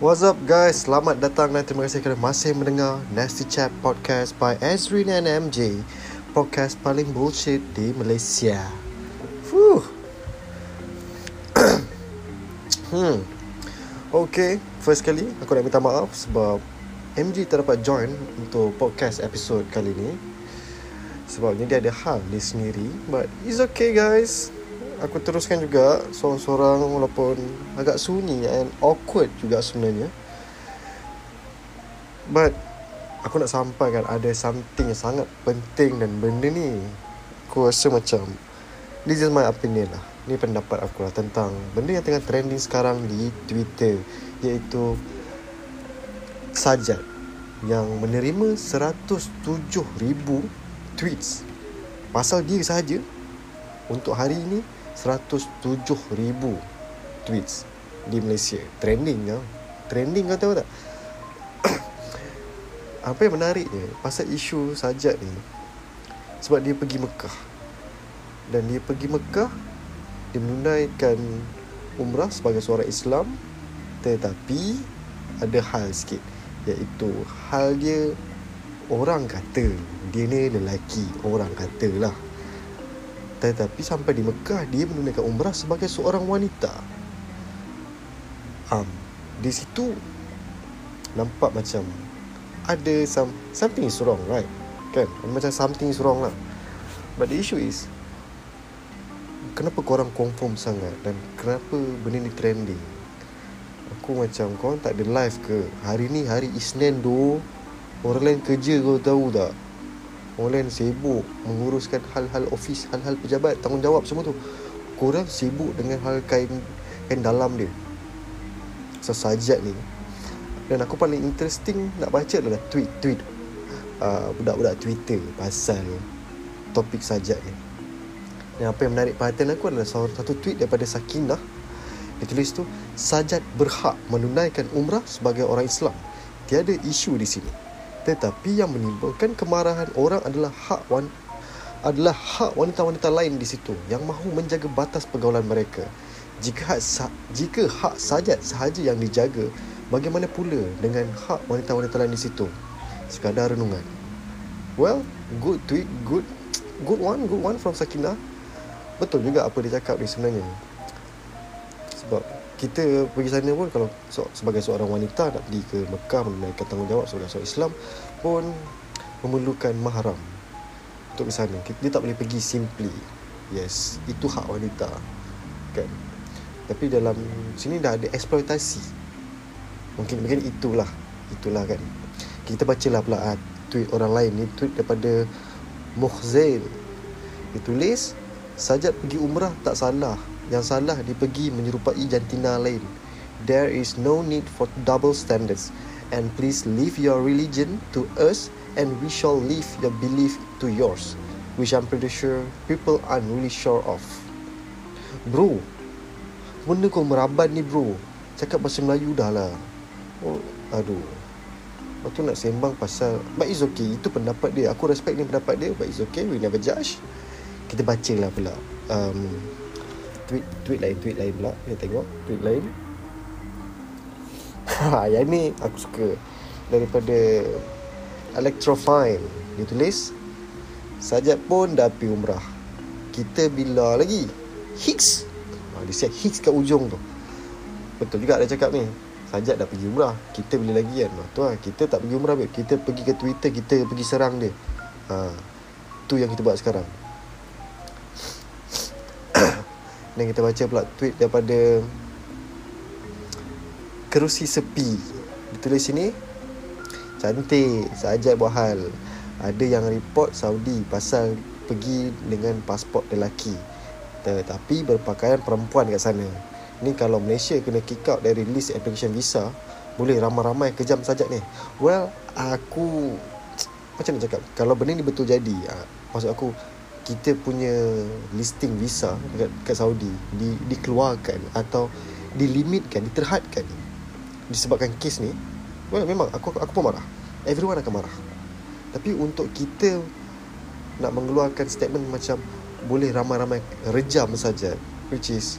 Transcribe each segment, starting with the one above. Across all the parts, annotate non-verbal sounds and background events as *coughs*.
What's up guys? Selamat datang dan terima kasih kerana masih mendengar Nasty Chat Podcast by Azrin and MJ Podcast paling bullshit di Malaysia. Fuh. *coughs* Hmm. Okay, first kali aku nak minta maaf sebab MJ tak dapat join untuk podcast episode kali ni. Sebabnya dia ada hal dia sendiri But it's okay guys aku teruskan juga seorang-seorang walaupun agak sunyi and awkward juga sebenarnya. But aku nak sampaikan ada something yang sangat penting dan benda ni aku rasa macam this is my opinion lah. Ni pendapat aku lah tentang benda yang tengah trending sekarang di Twitter iaitu Sajat yang menerima 107,000 tweets pasal dia sahaja untuk hari ini 107,000 tweets di Malaysia. Trending kan? Trending kau tahu tak? *coughs* Apa yang menariknya pasal isu sajat ni sebab dia pergi Mekah. Dan dia pergi Mekah dia menunaikan umrah sebagai seorang Islam tetapi ada hal sikit iaitu hal dia orang kata dia ni lelaki orang katalah tetapi sampai di Mekah dia menunaikan umrah sebagai seorang wanita. Um, di situ nampak macam ada some, something is wrong, right? Kan? Macam something is wrong lah. But the issue is kenapa korang confirm sangat dan kenapa benda ni trending? Aku macam kau tak ada live ke? Hari ni hari Isnin tu orang lain kerja kau tahu tak? Lain sibuk menguruskan hal-hal ofis, hal-hal pejabat, tanggungjawab semua tu. Korang sibuk dengan hal kain kain dalam dia. Sesajat ni. Dan aku paling interesting nak baca adalah tweet-tweet uh, budak-budak Twitter pasal topik sajat ni. Dan apa yang menarik perhatian aku adalah satu tweet daripada Sakinah. Dia tulis tu, Sajat berhak menunaikan umrah sebagai orang Islam. Tiada isu di sini. Tetapi yang menimbulkan kemarahan orang adalah hak wan adalah hak wanita-wanita lain di situ yang mahu menjaga batas pergaulan mereka. Jika hak sa- jika hak sajat sahaja yang dijaga, bagaimana pula dengan hak wanita-wanita lain di situ? Sekadar renungan. Well, good tweet, good good one, good one from Sakina. Betul juga apa dia cakap ni sebenarnya. Sebab kita pergi sana pun kalau so, sebagai seorang wanita nak pergi ke Mekah menunaikan tanggungjawab sebagai seorang Islam pun memerlukan mahram untuk ke sana. Dia tak boleh pergi simply. Yes, itu hak wanita. Kan? Tapi dalam sini dah ada eksploitasi. Mungkin mungkin itulah. Itulah kan. Kita bacalah pula uh, tweet orang lain ni tweet daripada Muhzail. Dia tulis Sajat pergi umrah tak salah yang salah dia pergi menyerupai jantina lain. There is no need for double standards. And please leave your religion to us and we shall leave your belief to yours. Which I'm pretty sure people aren't really sure of. Bro, benda kau meraban ni bro. Cakap bahasa Melayu dah lah. Oh, aduh. Lepas tu nak sembang pasal But it's okay Itu pendapat dia Aku respect ni pendapat dia But it's okay We never judge Kita baca lah pula um, tweet tweet lain tweet lain pula. Kita tengok. Tweet lain? *laughs* Ha yang ni aku suka. Daripada Electrofine. Dia tulis Sajat pun dah pergi umrah. Kita bila lagi? Hicks ha, Dia siap Hicks kat ujung tu. Betul juga dia cakap ni. Sajat dah pergi umrah. Kita bila lagi kan? Ha, Tu lah. Kita tak pergi umrah babe. Kita pergi ke Twitter Kita pergi serang dia. Ha, Tu yang kita buat sekarang dan kita baca pula tweet daripada Kerusi Sepi. Ditulis sini Cantik Sajat buat hal. Ada yang report Saudi Pasal pergi dengan pasport lelaki. Tetapi berpakaian perempuan kat sana. Ni kalau Malaysia kena kick out dari list application visa Boleh ramai-ramai kejam sajat ni. Well Aku Macam nak cakap? Kalau benda ni betul jadi Maksud aku kita punya listing visa dekat, dekat Saudi di, dikeluarkan atau dilimitkan, diterhadkan disebabkan kes ni well, memang aku aku pun marah. Everyone akan marah. Tapi untuk kita nak mengeluarkan statement macam boleh ramai-ramai rejam saja which is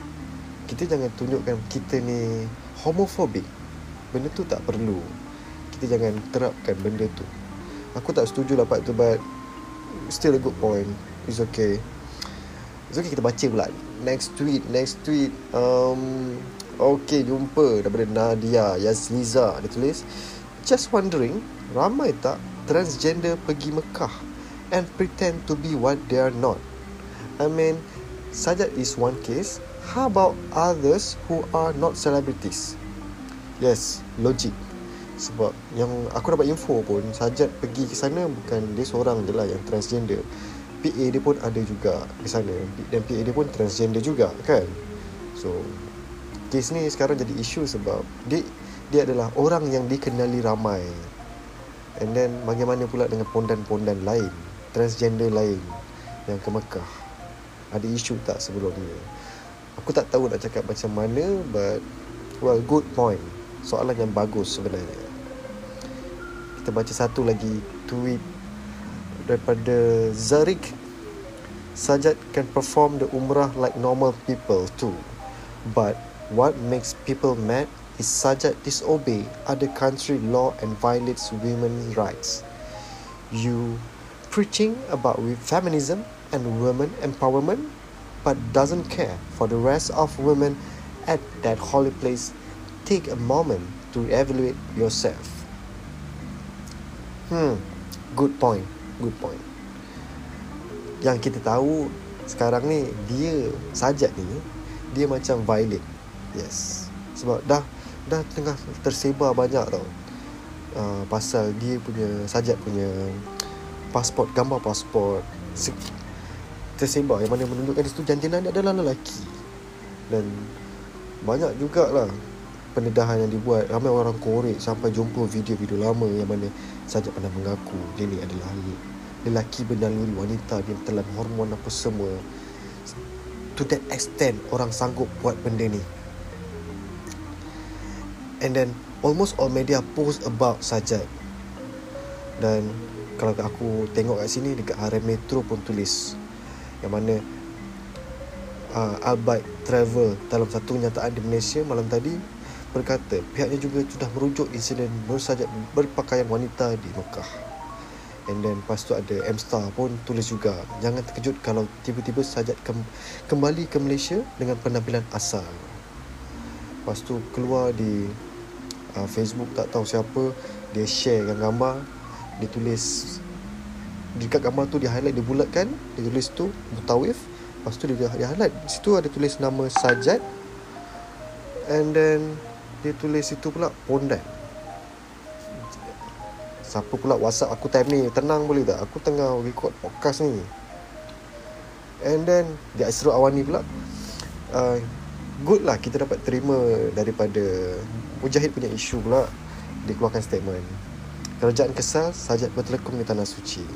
kita jangan tunjukkan kita ni homophobic. Benda tu tak perlu. Kita jangan terapkan benda tu. Aku tak setuju lah part tu but still a good point it's okay it's okay kita baca pula next tweet next tweet um okay jumpa daripada Nadia Yasliza dia tulis just wondering ramai tak transgender pergi Mekah and pretend to be what they are not I mean Sajat is one case How about others who are not celebrities? Yes, logic. Sebab yang aku dapat info pun Sajat pergi ke sana bukan dia seorang je lah yang transgender. PA dia pun ada juga di sana dan PA dia pun transgender juga kan. So kes ni sekarang jadi isu sebab dia dia adalah orang yang dikenali ramai. And then bagaimana pula dengan pondan-pondan lain, transgender lain yang ke Mekah? Ada isu tak sebelum ni? Aku tak tahu nak cakap macam mana But Well good point Soalan yang bagus sebenarnya Kita baca satu lagi Tweet Daripada Zarik Sajat can perform the umrah like normal people too. But What makes people mad Is Sajat disobey Other country law and violates women's rights. You Preaching about feminism and women empowerment but doesn't care for the rest of women at that holy place, take a moment to evaluate yourself. Hmm, good point, good point. Yang kita tahu sekarang ni dia sajat ni dia macam violent. Yes. Sebab dah dah tengah tersebar banyak tau. Uh, pasal dia punya sajat punya pasport gambar pasport tersebar yang mana menunjukkan di situ jantina adalah lelaki dan banyak jugalah pendedahan yang dibuat. Ramai orang korek sampai jumpa video-video lama yang mana saja pernah mengaku ni adalah lelaki bernaluri wanita dia telan hormon apa semua. To that extent orang sanggup buat benda ni. And then almost all media post about Sajat dan kalau aku tengok kat sini dekat Harem Metro pun tulis. Yang mana uh, Albite Travel dalam satu kenyataan di Malaysia malam tadi berkata pihaknya juga sudah merujuk insiden bersajat berpakaian wanita di Mekah. And then lepas tu ada M-Star pun tulis juga Jangan terkejut kalau tiba-tiba sajat kem- kembali ke Malaysia dengan penampilan asal. Lepas tu keluar di uh, Facebook tak tahu siapa Dia sharekan gambar Dia tulis dekat gambar tu dia highlight dia bulatkan dia tulis tu mutawif. Lepas tu dia, dia highlight situ ada tulis nama sajat and then dia tulis itu pula pondan siapa pula whatsapp aku time ni? Tenang boleh tak? Aku tengah record podcast ni. And then dia Asrul Awani pula. Uh, good lah kita dapat terima daripada Mujahid punya isu pula. Dia keluarkan statement. Kerajaan kesal sajat bertelekum di tanah suci.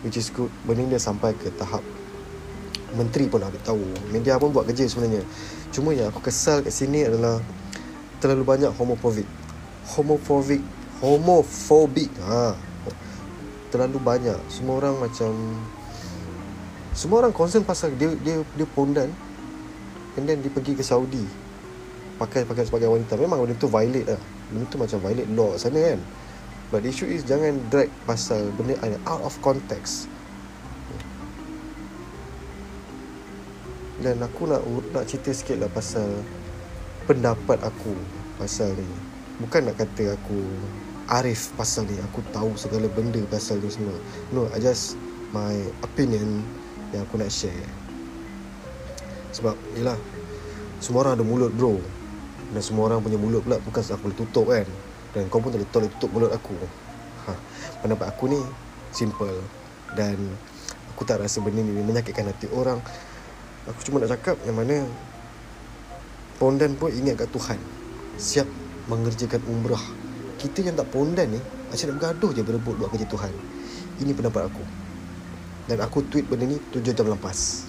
Which is good. Benda dia sampai ke tahap menteri pun nak tahu. Media pun buat kerja sebenarnya. Cuma yang aku kesal kat sini adalah terlalu banyak homophobic. Homophobic homophobic. Ha. Terlalu banyak. Semua orang macam semua orang concern pasal dia dia dia pondan. And then dia pergi ke Saudi. Pakai pakai sebagai wanita. Memang benda tu violate lah. Benda tu macam violate law sana kan. But the issue is jangan drag pasal benda out of context. Dan aku nak nak cerita sikit lah pasal pendapat aku pasal ni. Bukan nak kata aku arif pasal ni. Aku tahu segala benda pasal ni semua. No, I just my opinion yang aku nak share. Sebab, yelah, semua orang ada mulut bro. Dan semua orang punya mulut pula bukan aku boleh tutup kan. Dan kau pun tak boleh tutup mulut aku ha, Pendapat aku ni Simple Dan Aku tak rasa benda ni Menyakitkan hati orang Aku cuma nak cakap Yang mana Pondan pun ingat kat Tuhan. Siap mengerjakan umrah. Kita yang tak pondan ni Macam nak bergaduh je berebut buat kerja Tuhan. Ini pendapat aku. Dan aku tweet benda ni 7 jam lepas.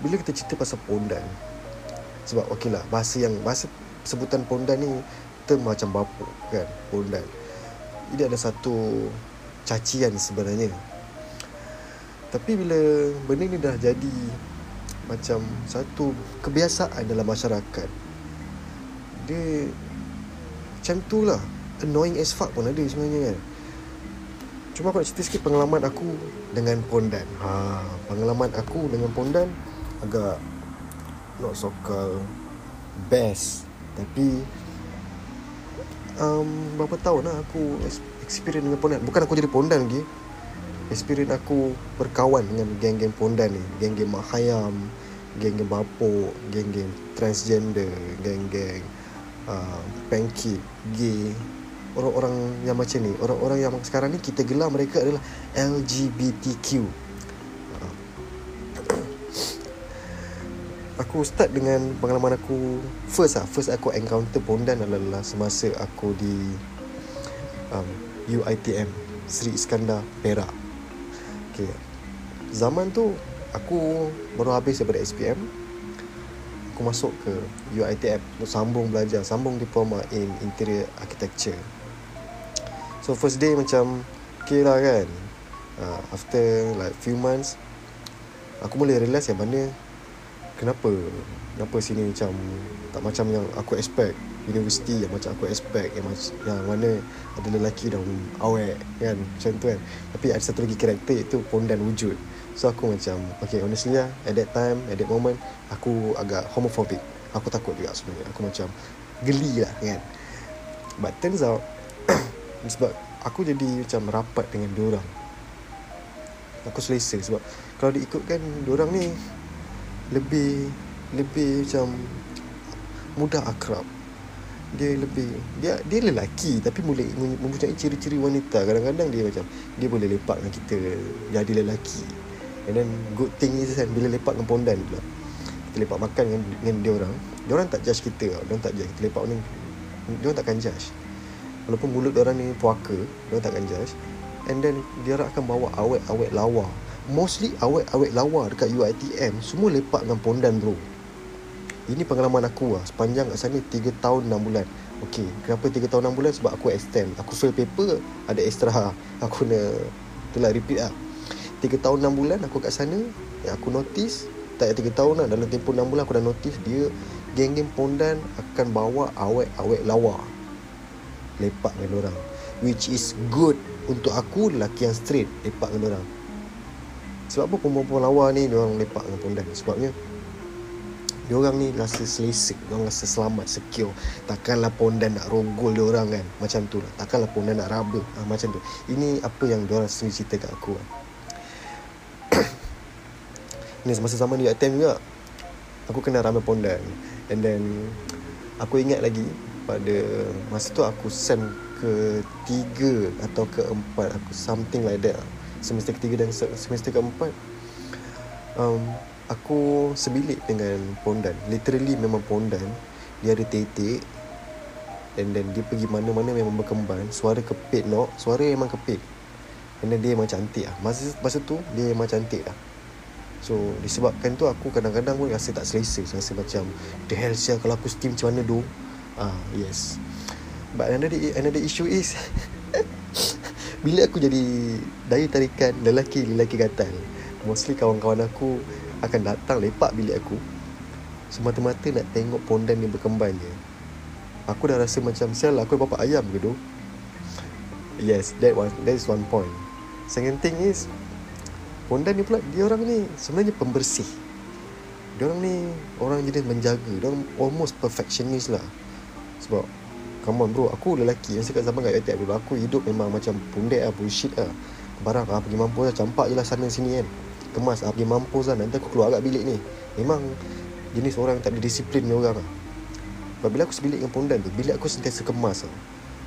Bila kita cerita pasal pondan Sebab okey lah Bahasa yang Bahasa sebutan pondan ni term macam bapuk kan pondan. Ini ada satu cacian sebenarnya. Tapi bila benda ni dah jadi macam satu kebiasaan dalam masyarakat. Dia Macam tu lah. Annoying as fuck pun ada sebenarnya kan. Cuma aku nak cerita sikit pengalaman aku dengan Pondan. Ha, Pengalaman aku dengan Pondan Agak Not so called Best. Tapi um, Berapa tahun lah aku Experience dengan Pondan. Bukan aku jadi Pondan lagi. Experience aku Berkawan dengan geng-geng Pondan ni. Geng-geng Mahayam Geng-geng Bapuk Geng-geng Transgender Geng-geng uh, Pancake Gay. Orang-orang yang macam ni orang-orang yang sekarang ni kita gelar mereka adalah LGBTQ aku start dengan pengalaman aku first ah first aku encounter Pondan adalah semasa aku di um, UiTM Sri Iskandar Perak. Okay. zaman tu aku baru habis daripada SPM aku masuk ke UiTM untuk sambung belajar sambung diploma in interior architecture. So first day macam Okay lah kan. Uh, After like few months Aku mula realise yang mana Kenapa Kenapa sini macam Tak macam yang aku expect. University yang macam aku expect Yang, macam, yang mana Ada lelaki dan awet kan? Macam tu kan. Tapi ada satu lagi karakter Itu pondan wujud So aku macam Okay honestly lah At that time At that moment Aku agak homophobic. Aku takut juga sebenarnya. Aku macam Geli lah kan? But turns out *coughs* sebab aku jadi macam rapat dengan dia orang. Aku selesa sebab kalau diikutkan dia orang ni lebih lebih macam mudah akrab. Dia lebih dia dia lelaki tapi boleh mempunyai ciri-ciri wanita. Kadang-kadang dia macam dia boleh lepak dengan kita jadi lelaki and then good thing is kan bila lepak dengan pondan pula kita lepak makan dengan, dengan dia orang dia orang tak judge kita dia orang tak judge kita lepak ni dia orang takkan judge. Walaupun mulut orang ni puaka Dia takkan judge. And then Dia akan bawa awet-awet lawa. Mostly awet-awet lawa Dekat UITM Semua lepak dengan pondan bro. Ini pengalaman aku lah. Sepanjang kat sana 3 tahun 6 bulan. Okay Kenapa 3 tahun 6 bulan? Sebab aku extend. Aku fail paper Ada extra. Aku kena Itulah repeat lah 3 tahun 6 bulan Aku kat sana Yang aku notice Tak 3 tahun lah Dalam tempoh 6 bulan Aku dah notice Dia Geng-geng pondan Akan bawa awet-awet lawa lepak dengan orang which is good untuk aku lelaki yang straight lepak dengan orang. Sebab apa perempuan lawa ni dia orang lepak dengan pondan? Sebabnya dia orang ni rasa selesa dia orang rasa selamat secure. Takkanlah pondan nak rogol dia orang kan? Macam tu lah. Takkanlah pondan nak raba. Ha, macam tu. Ini apa yang dia orang sendiri cerita kat aku lah. Ni semasa zaman di ATM juga. Aku kenal ramai pondan. And then aku ingat lagi pada masa tu aku sem ke tiga atau ke empat aku something like that semester ketiga dan semester keempat um, aku sebilik dengan pondan. Literally memang pondan. Dia ada titik and then dia pergi mana-mana memang berkembang. Suara kepit no? Suara memang kepit. And then dia memang cantik lah. Masa, masa tu dia memang cantik lah So disebabkan tu aku kadang-kadang pun rasa tak selesa Rasa macam The hell siya kalau aku steam macam mana tu Ah yes. But another another issue is *laughs* bila aku jadi daya tarikan lelaki-lelaki gatal, mostly kawan-kawan aku akan datang lepak bilik aku semata-mata nak tengok pondan ni berkembang je. Aku dah rasa macam sial aku bapak ayam ke tu. Yes, that was that is one point. Second thing is pondan ni pula dia orang ni sebenarnya pembersih. Dia orang ni orang jenis menjaga. Dia orang almost perfectionist lah. Sebab Come on bro Aku lelaki Yang cakap zaman kat ATM dulu Aku hidup memang macam Pundek lah Bullshit lah Barang ah, pergi mampus lah Campak je lah sana sini kan Kemas ah, pergi mampus lah Nanti aku keluar agak bilik ni Memang Jenis orang tak ada disiplin ni orang lah bila aku sebilik dengan pondan tu Bilik aku sentiasa kemas lah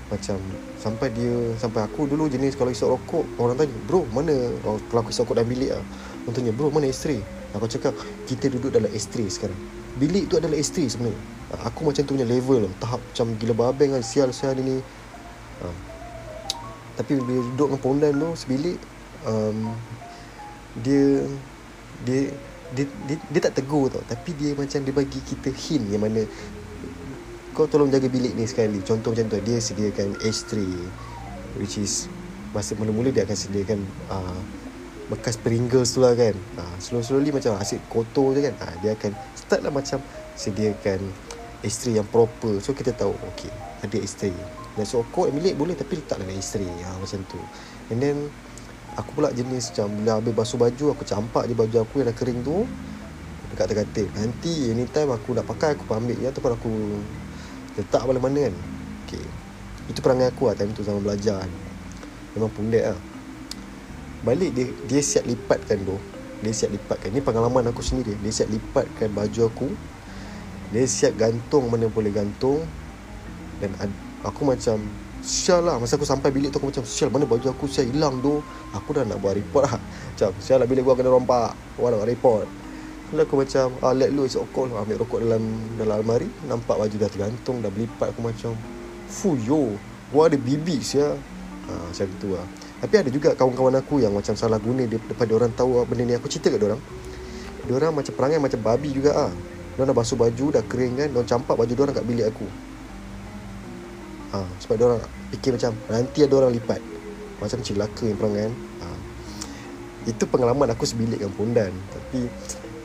Macam Sampai dia Sampai aku dulu jenis Kalau isap rokok Orang tanya Bro mana? Oh, Kalau aku isap rokok dalam bilik lah Orang tanya Bro mana isteri Aku cakap Kita duduk dalam isteri sekarang. Bilik tu adalah isteri sebenarnya. Aku macam tu punya level Tahap macam gila babeng kan Sial-sial ni ha. Tapi bila duduk dengan pondan tu Sebilik um, dia, dia dia dia dia tak tegur tau. Tapi dia macam Dia bagi kita hint Yang mana Kau tolong jaga bilik ni sekali. Contoh macam tu Dia sediakan ashtray Which is Masa mula-mula dia akan sediakan uh, Bekas Pringles tu lah kan. Uh, Slowly-slowly macam Asyik kotor je kan. Uh, Dia akan Start lah macam Sediakan isteri yang proper. So kita tahu okay ada isteri dan sokok bilik boleh tapi letak dalam isteri ha, macam tu. And then aku pula jenis macam bila habis basuh baju aku campak je baju aku yang dah kering tu dekat terkatil nanti anytime aku nak pakai aku ambil. Je ataupun aku letak mana-mana kan? Okay. itu perangai aku lah time tu zaman belajar kan. memang pundek lah. Balik dia dia siap lipatkan tu. Dia siap lipatkan. Ni pengalaman aku sendiri. Dia siap lipatkan baju aku. Dia siap gantung mana boleh gantung. Dan aku macam sial lah masa aku sampai bilik tu aku macam sial mana baju aku? Sial hilang tu aku dah nak buat report lah. Macam sial lah bilik gua kena rompak. Gua nak report Lalu aku macam ah, Let lu isi okol Ambil rokok dalam Dalam almari Nampak baju dah tergantung Dah berlipat aku macam Fu yo Gua ada bibik sia ha, Macam tu lah tapi ada juga kawan-kawan aku yang macam salah guna depan orang tahu benda ni aku cerita kat orang. Orang macam perangai macam babi juga ah. Dia dah basuh baju dah kering kan, dia campak baju orang kat bilik aku. Ha, sebab orang fikir macam nanti ada orang lipat. Macam celaka yang perangai kan. Ha. Itu pengalaman aku sebilik dengan pondan. Tapi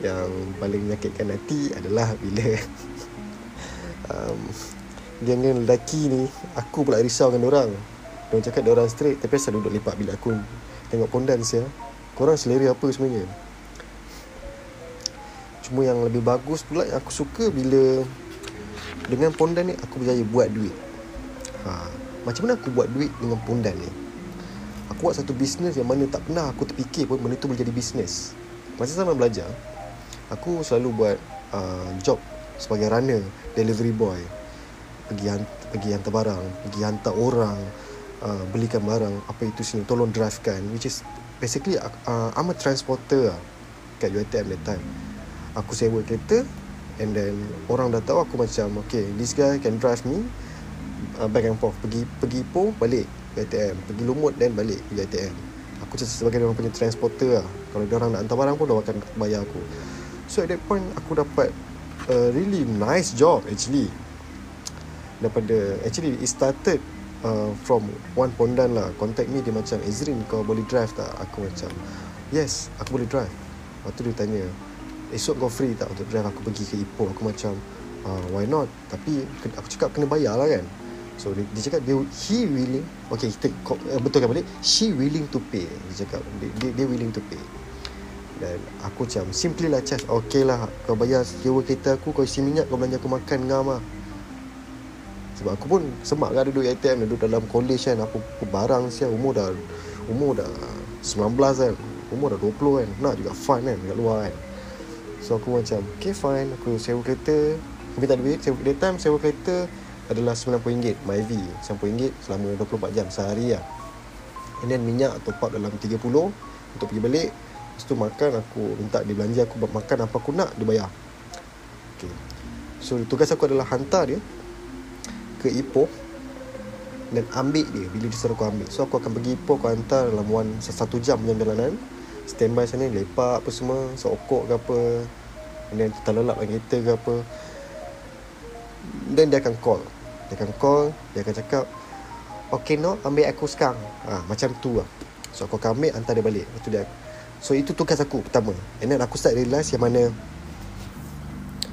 yang paling menyakitkan hati adalah bila um, geng-geng lelaki ni aku pula risau dengan orang Diorang cakap diorang straight Tapi asal duduk lipat bila aku. Tengok pondan ya. Korang selera apa sebenarnya? Cuma yang lebih bagus pula Yang aku suka bila Dengan pondan ni Aku berjaya buat duit. Ha. Macam mana aku buat duit Dengan pondan ni? Aku buat satu bisnes Yang mana tak pernah aku terfikir pun Benda tu boleh jadi bisnes. Masa zaman belajar Aku selalu buat uh, Job Sebagai runner Delivery boy. Pergi, pergi hantar barang Pergi hantar orang uh, belikan barang apa itu sini tolong drive kan which is basically uh, I'm a transporter lah kat UiTM that time. Aku sewa kereta and then orang dah tahu aku macam okay this guy can drive me uh, back and forth. Pergi pergi Ipoh balik UiTM pergi Lumut dan balik UiTM aku sebagai orang punya transporter lah. Kalau dia orang nak hantar barang pun dia akan bayar aku so at that point aku dapat a really nice job actually. Daripada actually it started uh, from one pondan lah. Contact me dia macam Ezrin kau boleh drive tak? Aku macam yes aku boleh drive. Lepas tu dia tanya esok kau free tak untuk drive aku pergi ke Ipoh? Aku macam uh, why not? Tapi aku cakap kena bayar lah kan. So dia, dia cakap dia he willing okay kita uh, betulkan balik she willing to pay. Dia cakap dia, dia, dia willing to pay dan aku macam simply lah Chas. Okay lah. Kau bayar sewa kereta aku Kau isi minyak Kau belanja aku makan ngam lah sebab aku pun semak kan duduk ATM Duduk dalam college kan. Apa, apa barang siap. Umur dah Umur dah 19 kan. Umur dah 20 kan. Nak juga fun kan Dekat luar kan. So aku macam Okay fine. Aku sewa kereta. Aku minta duit sewa, That time sewa kereta Adalah RM90 MyV RM90 selama 24 jam Sehari lah. And then minyak top up dalam 30 Untuk pergi balik Lepas tu makan Aku minta dia belanja Aku makan apa aku nak Dia bayar. Okay So tugas aku adalah hantar dia ke Ipoh dan ambil dia bila dia suruh aku ambil. So aku akan pergi Ipoh aku hantar dalam one satu jam punya perjalanan standby sana lepak apa semua sokok ke apa. And then kita lelap lagi kereta ke apa. Then dia akan call. Dia akan call dia akan cakap okay no ambil aku sekarang. Ha, macam tu lah. So aku akan ambil hantar dia balik. Lepas tu dia so itu tugas aku pertama. And then aku start realise yang mana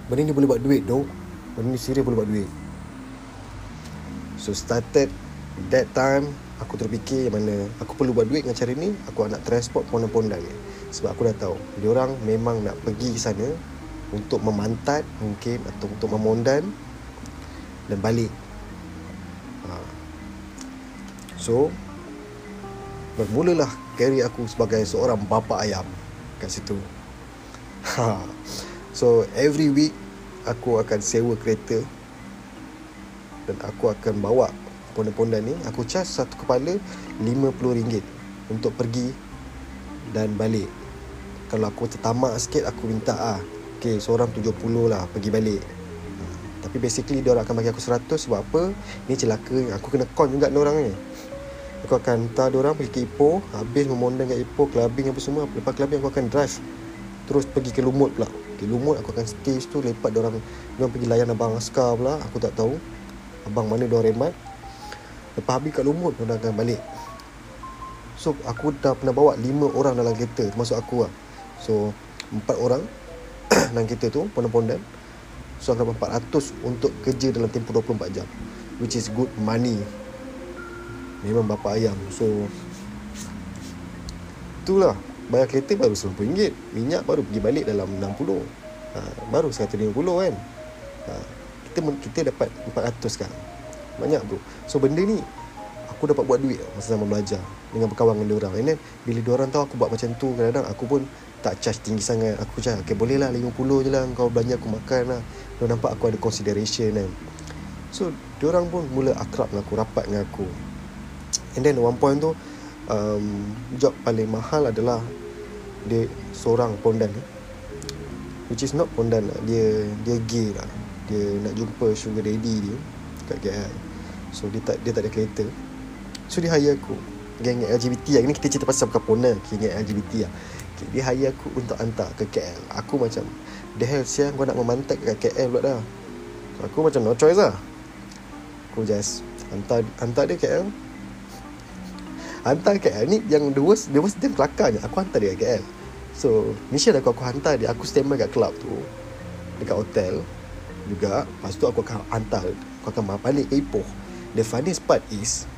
benda ni boleh buat duit doh benda ni serius boleh buat duit. So started that time aku terfikir yang mana aku perlu buat duit dengan cara ni aku nak transport pondan-pondan ni sebab aku dah tahu dia orang memang nak pergi sana untuk memantat mungkin atau untuk memondan dan balik. Ha. so bermulalah carry aku sebagai seorang bapa ayam kat situ. Ha. so every week aku akan sewa kereta dan aku akan bawa pondan-pondan ni. Aku charge satu kepala RM50 untuk pergi dan balik. Kalau aku tertamak sikit aku minta ah okay, seorang 70 lah pergi balik. Ha, tapi basically dia orang akan bagi aku 100 sebab apa? Ni celaka. Aku kena con juga dia orang ni aku akan hantar orang pergi ke Ipoh habis memondang kat Ipoh clubbing apa semua. Lepas clubbing aku akan drive. Terus pergi ke Lumut pula. Di Lumut aku akan stay situ lepak dia orang. Dia orang pergi layan abang askar pula aku tak tahu. Abang mana dia remat. Lepas habis kat lumut dia akan balik. So aku dah pernah bawa lima orang dalam kereta termasuk aku lah. So empat orang *coughs* dalam kereta tu pondan-pondan So aku dapat 400 Untuk kerja dalam tempoh 24 jam. Which is good money Memang bapa ayam. So Itulah. Bayar kereta baru RM90. Minyak baru pergi balik dalam 60 ha, Baru 150 kan? Ha, kita, kita dapat 400 kan Banyak bro. So benda ni Aku dapat buat duit Masa zaman belajar Dengan berkawan dengan orang. And then Bila diorang tahu aku buat macam tu Kadang-kadang aku pun Tak charge tinggi sangat. Aku cakap Okay boleh lah 50 je lah. Kau belanja aku makan lah. Diorang nampak aku ada consideration kan. So Diorang pun mula akrab dengan aku Rapat dengan aku And then one point tu um, Job paling mahal adalah Dia Seorang pondan. Which is not pondan lah. Dia Dia gay lah. Dia nak jumpa sugar daddy dia Kat KL So dia tak Dia tak ada kereta. So dia hire aku. Geng LGBT lah. Ini kita cerita pasal bukan pondan. Geng LGBT lah. Okay, Dia hire aku untuk hantar ke KL Aku macam The hell siang kau nak memantat kat KL pula dah. Aku macam no choice lah. Aku just Hantar hantar dia KL Hantar KL Ni yang the worst The worst dia kelakarnya. Aku hantar dia KL So Mission aku aku hantar dia Aku stand by kat club tu Dekat hotel Juga. Lepas tu aku akan hantar Aku akan balik ke Ipoh. The funniest part is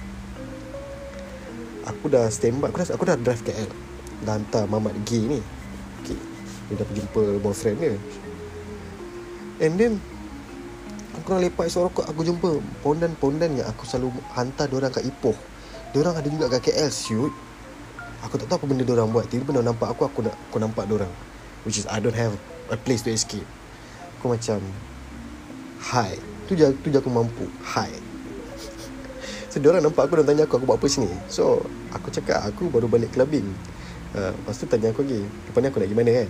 Aku dah stand by Aku dah, aku dah drive KL Dah hantar Mamat G ni. Okay. Dia dah pergi jumpa boyfriend dia. And then Aku nak lepak esok rokok Aku jumpa Pondan-pondan yang aku selalu Hantar diorang kat Ipoh Diorang ada juga kat KL Shoot. Aku tak tahu apa benda diorang buat. Tiba-tiba diorang nampak aku Aku nak aku nampak diorang Which is I don't have A place to escape. Aku macam Hi Tu je, tu je aku mampu. Hi *laughs* So diorang nampak aku Dan tanya aku Aku buat apa sini? So Aku cakap Aku baru balik clubbing. Uh, Lepas tu tanya aku lagi. Lepas ni aku nak pergi mana kan?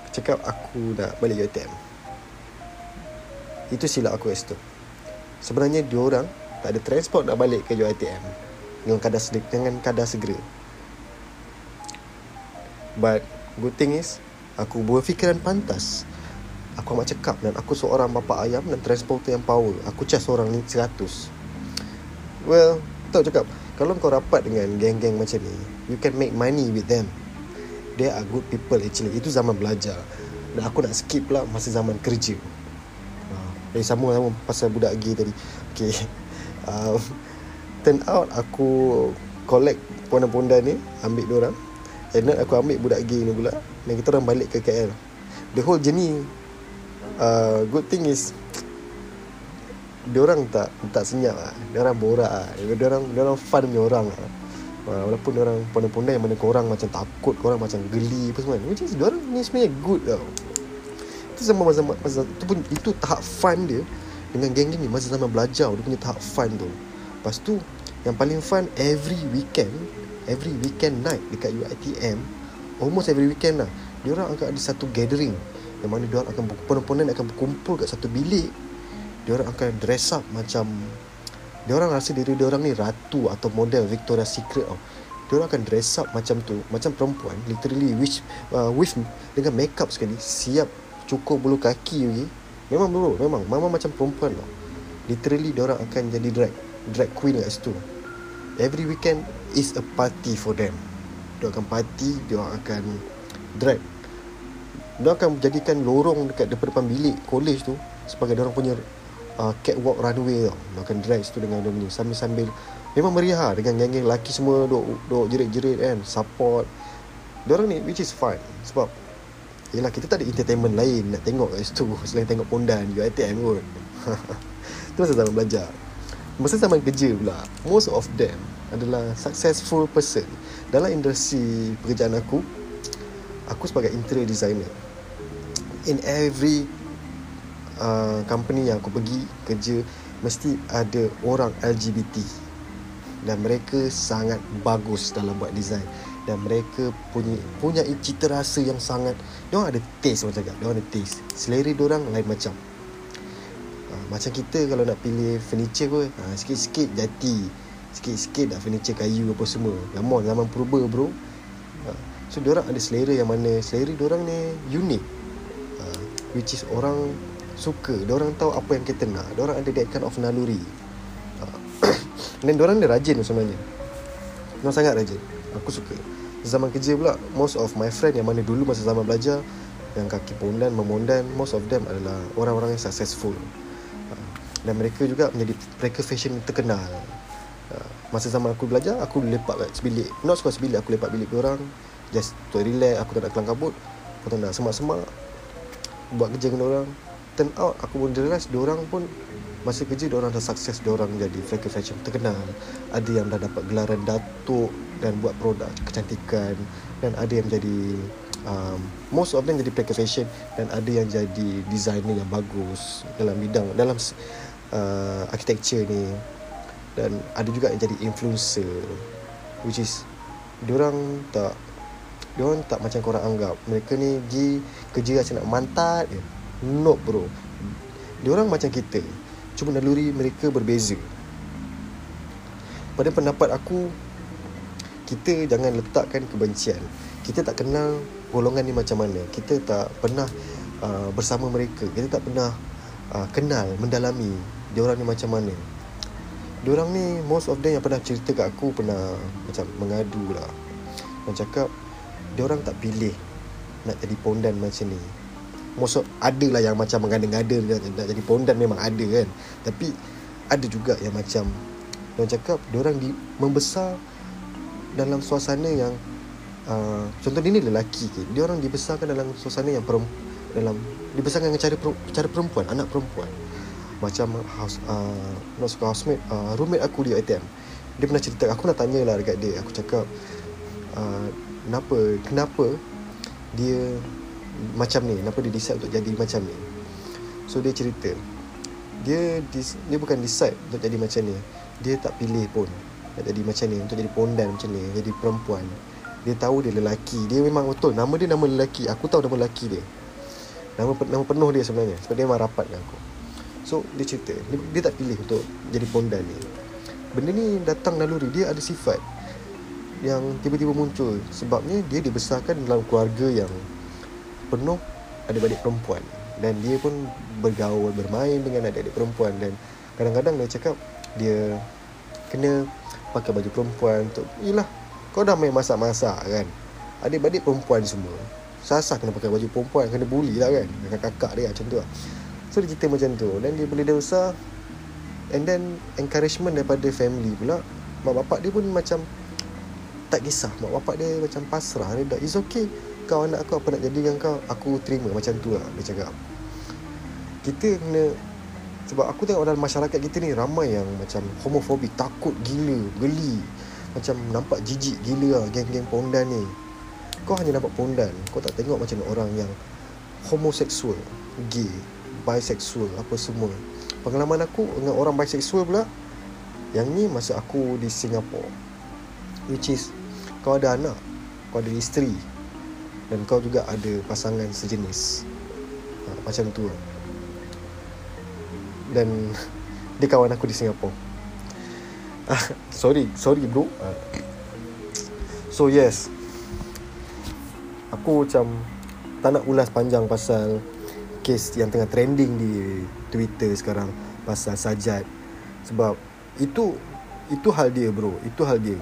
Aku cakap aku nak balik UiTM Itu silap aku kat situ Sebenarnya diorang Tak ada transport nak balik ke UiTM Dengan kadar, dengan kadar segera. But Good thing is Aku berfikiran pantas. Aku amat cekap Dan aku seorang bapa ayam Dan transporter yang power. Aku cas orang ni 100 Well Tahu cakap. Kalau kau rapat dengan Geng-geng macam ni You can make money with them. They are good people actually. Itu zaman belajar. Dan aku nak skip pula Masa zaman kerja. Uh, Eh sama sama Pasal budak gay tadi. Okay. Uh, *laughs* Turn out Aku Collect Pondan-pondan ni Ambil orang And then aku ambil budak gay ni pula Dan kita orang balik ke KL The whole journey uh, Good thing is dia orang tak tak senyap lah. Dia orang borak lah. Dia orang dia orang fun punya orang lah. Uh, walaupun dia orang pandai-pandai mana korang macam takut, korang macam geli apa semua. Which is dia orang ni sebenarnya good tau. Itu sama masa, masa itu pun itu tahap fun dia dengan geng-geng ni masa zaman belajar dia punya tahap fun tu. Lepas tu yang paling fun every weekend, every weekend night dekat UiTM, almost every weekend lah. Dia orang akan ada satu gathering yang mana dia orang akan ponen-ponen akan berkumpul kat satu bilik dia orang akan dress up macam dia orang rasa diri dia orang ni ratu atau model Victoria's Secret tau. Dia orang akan dress up macam tu, macam perempuan, literally which uh, with dengan makeup sekali, siap cukur bulu kaki lagi. Memang bro, memang mama macam perempuan tau. Literally dia orang akan jadi drag drag queen kat situ. Every weekend is a party for them. Dia akan party, dia akan drag. Dia akan jadikan lorong dekat depan-depan bilik college tu sebagai dia orang punya uh, catwalk runway tau. Makan dress tu dengan dia punya Sambil-sambil. Memang meriah lah Dengan geng-geng lelaki semua Duk, duk jerit-jerit kan Support. Diorang ni which is fun Sebab Yelah kita tak ada entertainment lain Nak tengok kat situ. *laughs* Selain tengok pondan UiTM kot. *laughs* Masa zaman belajar Masa zaman kerja pula Most of them Adalah successful person. Dalam industri pekerjaan aku Aku sebagai interior designer. In every uh, company yang aku pergi kerja mesti ada orang LGBT dan mereka sangat bagus dalam buat design. Dan mereka punya punya cita rasa yang sangat dia ada taste macam cakap. Dia ada taste. Selera dia orang lain macam uh, macam kita kalau nak pilih furniture pun uh, sikit-sikit jati sikit-sikit dah furniture kayu apa semua. Zaman zaman purba bro. Uh, so dia orang ada selera yang mana? Selera dia orang ni unik. Uh, which is orang suka. Dia orang tahu apa yang kita nak. Dia orang ada that kind of naluri. *coughs* Dan dia orang dia rajin sebenarnya. Dia sangat rajin. Aku suka. Zaman kerja pula most of my friend yang mana dulu masa zaman belajar yang kaki pondan memondan most of them adalah orang-orang yang successful dan mereka juga menjadi mereka fashion terkenal. Uh, masa zaman aku belajar aku lepak kat sebilik not suka sebilik aku lepak bilik orang just to relax aku tak nak kelang kabut aku tak nak semak-semak buat kerja dengan orang turn out aku pun realise orang pun masa kerja orang dah sukses orang jadi freckle fashion terkenal. Ada yang dah dapat gelaran datuk dan buat produk kecantikan dan ada yang jadi um, most of them jadi freckle fashion dan ada yang jadi designer yang bagus dalam bidang dalam uh, architecture ni. Dan ada juga yang jadi influencer. Which is orang tak orang tak macam korang anggap. Mereka ni pergi kerja macam nak mantat je. No bro. Orang macam kita. Cuma naluri mereka berbeza. Pada pendapat aku Kita jangan letakkan kebencian. Kita tak kenal golongan ni macam mana. Kita tak pernah uh, bersama mereka. Kita tak pernah uh, kenal, mendalami Diorang ni macam mana? Diorang ni most of them yang pernah cerita kat aku Pernah macam mengadu lah. Macam cakap Diorang tak pilih nak jadi pondan macam ni. Most ada lah yang macam mengada-ngada nak jadi pondan memang ada kan. Tapi ada juga yang macam orang cakap orang di membesar dalam suasana yang uh, contoh dia ni lelaki ke dia orang dibesarkan dalam suasana yang perum, dalam dibesarkan dengan cara cara perempuan anak perempuan macam house uh, not suka housemate uh, roommate aku di ATM dia pernah cerita aku nak tanya lah dekat dia. Aku cakap uh, kenapa kenapa dia macam ni? Kenapa dia decide untuk jadi macam ni? So dia cerita. Dia dia bukan decide untuk jadi macam ni. Dia tak pilih pun nak jadi macam ni untuk jadi pondan macam ni jadi perempuan. Dia tahu dia lelaki. Dia memang betul nama dia nama lelaki. Aku tahu nama lelaki dia. Nama nama penuh dia sebenarnya sebab dia memang rapat dengan aku so dia cerita dia, dia tak pilih untuk jadi pondan ni. Benda ni datang naluri dia ada sifat yang tiba-tiba muncul. Sebabnya dia dibesarkan dalam keluarga yang penuh adik-adik perempuan. Dan dia pun bergaul bermain dengan adik-adik perempuan. Dan kadang-kadang dia cakap dia kena pakai baju perempuan untuk yalah kau dah main masak-masak kan? Adik-adik perempuan semua sasah kena pakai baju perempuan kena bully lah kan? Dengan kakak dia macam tu lah so dia cerita macam tu. Dan dia boleh dia besar and then encouragement daripada family pula. Mak bapak dia pun macam tak kisah. Mak bapak dia macam pasrah. Dia dah it's okay. Kau anak aku apa nak jadi dengan kau aku terima. Macam tu lah dia cakap. Kita kena sebab aku tengok dalam masyarakat kita ni ramai yang macam homofobik takut gila geli. Macam nampak jijik gila lah geng-geng pondan ni. Kau hanya nampak pondan. Kau tak tengok macam orang yang homoseksual gay bisexual apa semua. Pengalaman aku dengan orang bisexual pula yang ni masa aku di Singapore. Which is kau ada anak kau ada isteri dan kau juga ada pasangan sejenis. Ha, macam tu dan *laughs* dia kawan aku di Singapura ah, sorry sorry bro. Ah. so yes. Aku macam tak nak ulas panjang pasal kes yang tengah trending di Twitter sekarang pasal sajat sebab itu itu hal dia bro. Itu hal dia.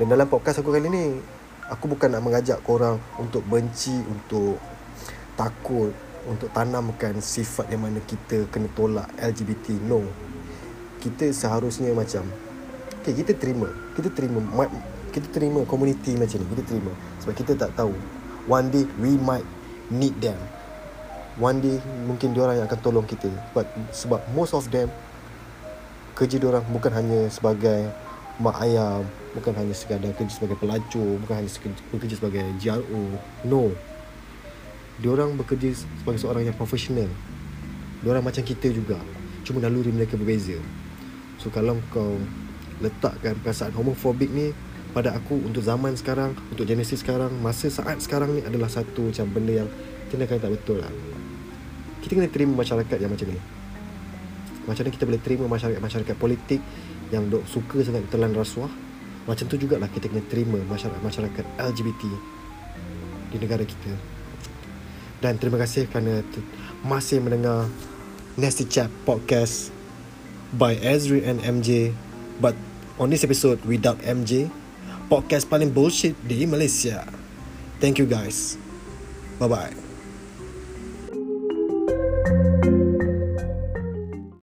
Dan dalam podcast aku kali ni aku bukan nak mengajak korang untuk benci untuk takut untuk tanamkan sifat yang mana kita kena tolak LGBT no. Kita seharusnya macam okay, kita terima. Kita terima kita terima community macam ni. Kita terima. Sebab kita tak tahu one day we might need them one day mungkin diorang yang akan tolong kita. But sebab most of them kerja diorang bukan hanya sebagai mak ayam bukan hanya sekadar kerja sebagai pelacur bukan hanya bekerja sebagai GRO no. Diorang bekerja sebagai seorang yang profesional. Diorang macam kita juga. Cuma naluri mereka berbeza. So kalau kau letakkan perasaan homofobik ni pada aku untuk zaman sekarang untuk generasi sekarang masa saat sekarang ni adalah satu macam benda yang tindakan tak betul lah. Kita kena terima masyarakat yang macam ni. Macam mana kita boleh terima masyarakat-masyarakat politik yang dok suka sangat telan rasuah? Macam tu jugalah kita kena terima masyarakat masyarakat LGBT di negara kita. Dan terima kasih kerana masih mendengar Nasty Chat podcast by Ezri and MJ but on this episode without MJ podcast paling bullshit di Malaysia. Thank you guys. Bye bye Música